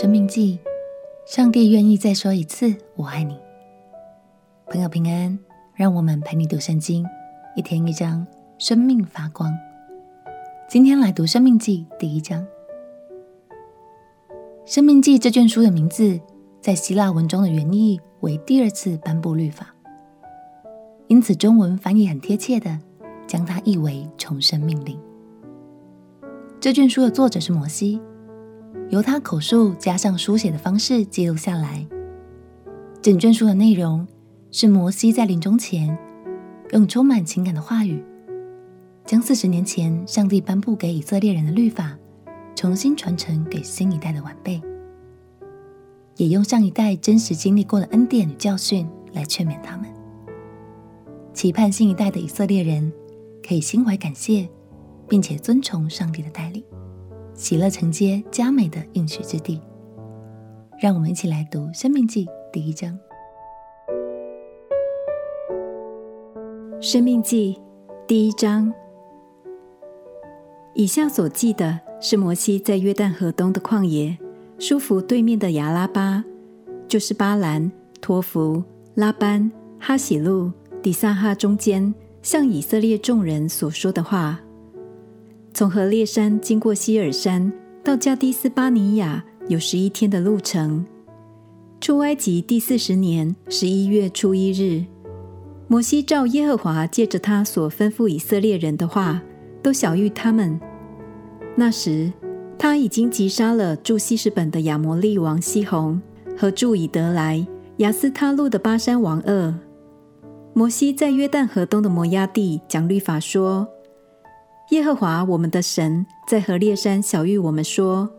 生命记，上帝愿意再说一次“我爱你”。朋友平安，让我们陪你读圣经，一天一章，生命发光。今天来读《生命记》第一章。《生命记》这卷书的名字，在希腊文中的原意为第二次颁布律法，因此中文翻译很贴切的，将它译为重生命令。这卷书的作者是摩西，由他口述加上书写的方式记录下来。整卷书的内容是摩西在临终前，用充满情感的话语，将四十年前上帝颁布给以色列人的律法，重新传承给新一代的晚辈，也用上一代真实经历过的恩典与教训来劝勉他们，期盼新一代的以色列人可以心怀感谢。并且遵从上帝的带领，喜乐承接佳美的应许之地。让我们一起来读《生命记》第一章。《生命记》第一章，以下所记的是摩西在约旦河东的旷野，舒弗对面的亚拉巴，就是巴兰、托弗、拉班、哈喜路、底撒哈中间，向以色列众人所说的话。从何烈山经过希尔山到加低斯巴尼亚，有十一天的路程。出埃及第四十年十一月初一日，摩西照耶和华借着他所吩咐以色列人的话，都晓谕他们。那时他已经击杀了住希实本的亚摩利王西宏和住以得来、亚斯他录的巴珊王噩。摩西在约旦河东的摩押地讲律法说。耶和华我们的神在何烈山晓諭我们说：“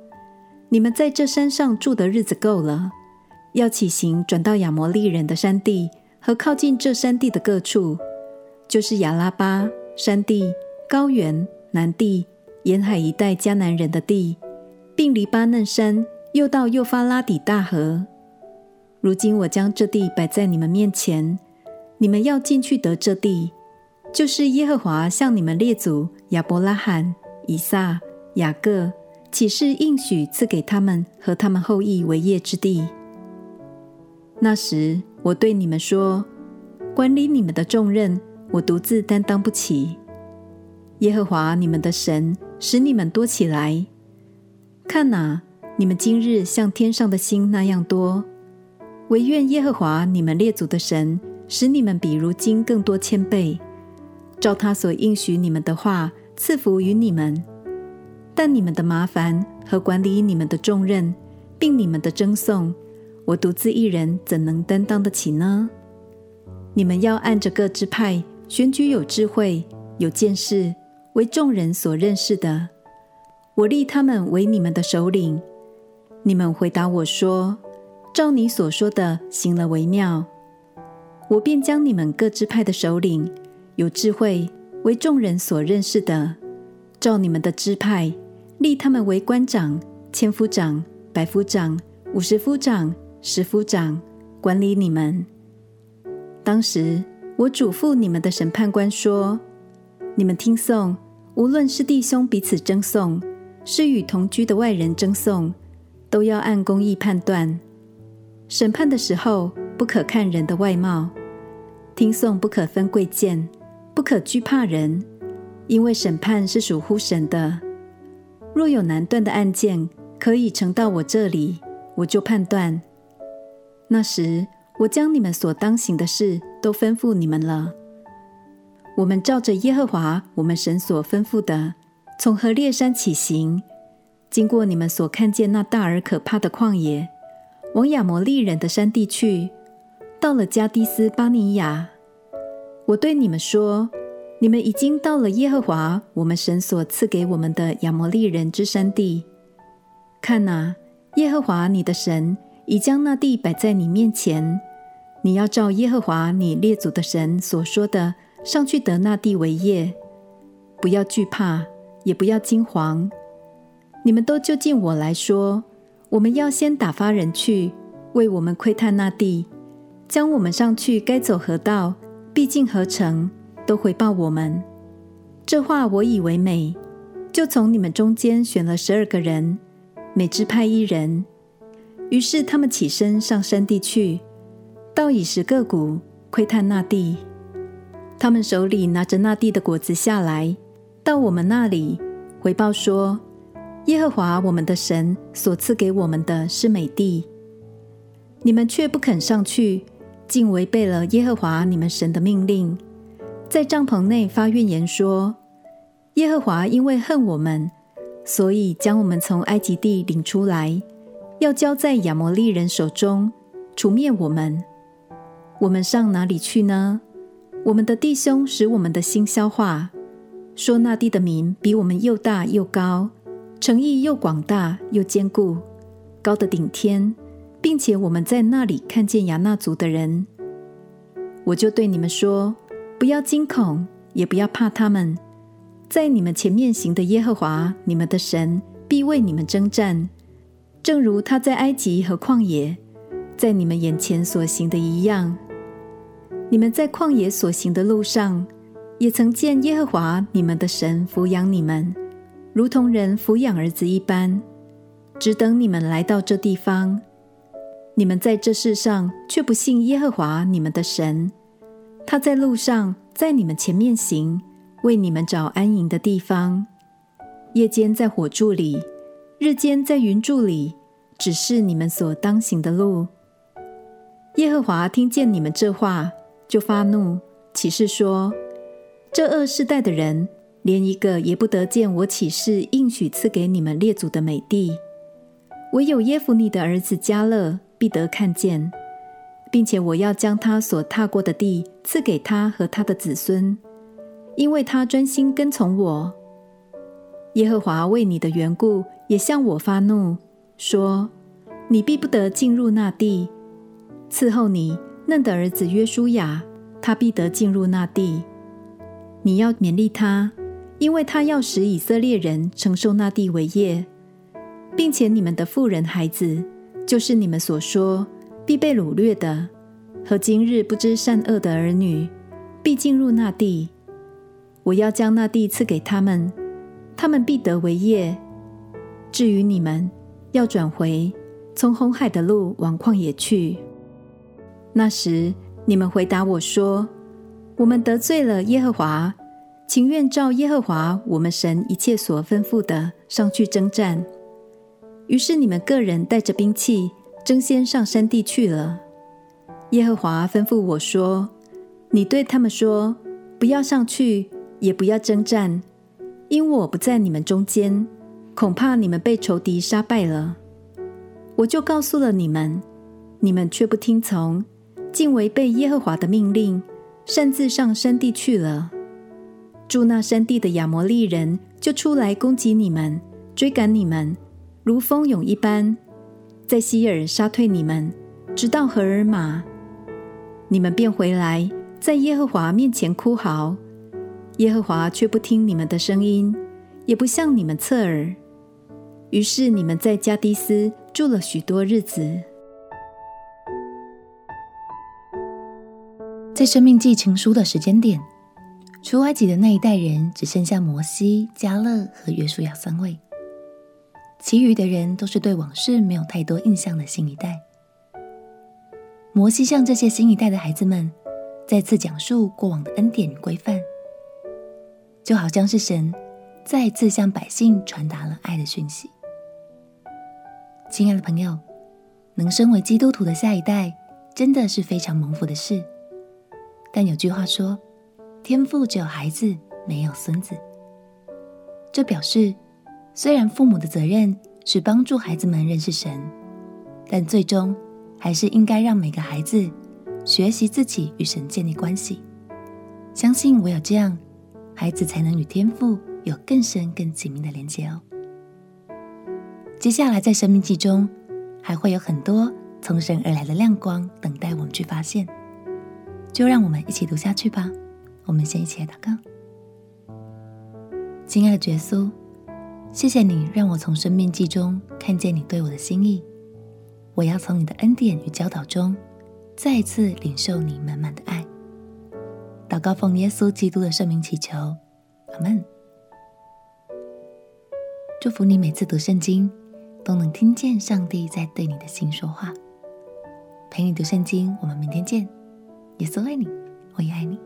你们在这山上住的日子够了，要起行转到亚摩利人的山地和靠近这山地的各处，就是亚拉巴山地、高原、南地、沿海一带迦南人的地，并黎巴嫩山，又到幼发拉底大河。如今我将这地摆在你们面前，你们要进去得这地。”就是耶和华向你们列祖亚伯拉罕、以撒、雅各起誓应许赐给他们和他们后裔为业之地。那时我对你们说：管理你们的重任，我独自担当不起。耶和华你们的神使你们多起来，看哪，你们今日像天上的星那样多。惟愿耶和华你们列祖的神使你们比如今更多千倍。照他所应许你们的话，赐福于你们。但你们的麻烦和管理你们的重任，并你们的争讼，我独自一人怎能担当得起呢？你们要按着各支派选举有智慧、有见识、为众人所认识的，我立他们为你们的首领。你们回答我说：照你所说的行了为妙。我便将你们各支派的首领。有智慧为众人所认识的，照你们的支派立他们为官长、千夫长、百夫长、五十夫长、十夫长，管理你们。当时我嘱咐你们的审判官说：你们听讼，无论是弟兄彼此争讼，是与同居的外人争讼，都要按公义判断。审判的时候，不可看人的外貌；听讼不可分贵贱。不可惧怕人，因为审判是属乎神的。若有难断的案件，可以呈到我这里，我就判断。那时，我将你们所当行的事都吩咐你们了。我们照着耶和华我们神所吩咐的，从何烈山起行，经过你们所看见那大而可怕的旷野，往亚摩利人的山地去，到了加低斯巴尼亚。我对你们说，你们已经到了耶和华我们神所赐给我们的亚摩利人之山地。看哪，耶和华你的神已将那地摆在你面前，你要照耶和华你列祖的神所说的，上去得那地为业。不要惧怕，也不要惊惶。你们都就近我来说，我们要先打发人去为我们窥探那地，将我们上去该走何道。必竟何城，都回报我们。这话我以为美，就从你们中间选了十二个人，每支派一人，于是他们起身上山地去，到以实各谷窥探那地。他们手里拿着那地的果子下来，到我们那里回报说：耶和华我们的神所赐给我们的是美地，你们却不肯上去，竟违背了耶和华你们神的命令，在帐篷内发怨言说：耶和华因为恨我们。所以将我们从埃及地领出来，要交在亚摩利人手中，除灭我们。我们上哪里去呢？我们的弟兄使我们的心消化，说那地的民比我们又大又高，城邑又广大又坚固，高得顶天，并且我们在那里看见亚衲族的人。我就对你们说：不要惊恐，也不要怕他们。在你们前面行的耶和华你们的神必为你们征战，正如他在埃及和旷野，在你们眼前所行的一样。你们在旷野所行的路上，也曾见耶和华你们的神抚养你们，如同人抚养儿子一般，只等你们来到这地方。你们在这世上却不信耶和华你们的神，他在路上在你们前面行。为你们找安营的地方，夜间在火柱里，日间在云柱里，指示你们所当行的路。耶和华听见你们这话，就发怒，起誓说：这恶世代的人，连一个也不得见我起誓应许赐给你们列祖的美地。唯有耶孚尼的儿子迦勒必得看见，并且我要将他所踏过的地赐给他和他的子孙。因为他专心跟从我，耶和华为你的缘故也向我发怒，说：你必不得进入那地。伺候你嫩的儿子约书亚，他必得进入那地。你要勉励他，因为他要使以色列人承受那地为业，并且你们的妇人孩子，就是你们所说必被掳掠的，和今日不知善恶的儿女，必进入那地。我要将那地赐给他们，他们必得为业。至于你们，要转回，从红海的路往旷野去。那时，你们回答我说：“我们得罪了耶和华，情愿照耶和华我们神一切所吩咐的上去征战。”于是你们个人带着兵器，争先上山地去了。耶和华吩咐我说：“你对他们说，不要上去。”也不要征战，因我不在你们中间，恐怕你们被仇敌杀败了。我就告诉了你们，你们却不听从，竟违背耶和华的命令，擅自上山地去了。住那山地的亚摩利人就出来攻击你们，追赶你们，如蜂蛹一般，在西珥杀退你们，直到荷尔玛。你们便回来，在耶和华面前哭嚎。耶和华却不听你们的声音，也不向你们侧耳。于是你们在加迪斯住了许多日子。在生命记成书的时间点，出埃及的那一代人只剩下摩西、加勒和约书亚三位，其余的人都是对往事没有太多印象的新一代。摩西向这些新一代的孩子们再次讲述过往的恩典与规范。就好像是神再次向百姓传达了爱的讯息。亲爱的朋友，能身为基督徒的下一代，真的是非常蒙福的事。但有句话说：“天父只有孩子，没有孙子。”这表示，虽然父母的责任是帮助孩子们认识神，但最终还是应该让每个孩子学习自己与神建立关系。相信唯有这样。孩子才能与天父有更深、更紧密的连接哦。接下来，在生命记中，还会有很多从神而来的亮光等待我们去发现。就让我们一起读下去吧。我们先一起来祷告：亲爱的耶稣，谢谢你让我从生命记中看见你对我的心意。我要从你的恩典与教导中，再一次领受你满满的爱。祷告奉耶稣基督的圣名祈求，阿门。祝福你每次读圣经都能听见上帝在对你的心说话。陪你读圣经，我们明天见。耶稣爱你，我也爱你。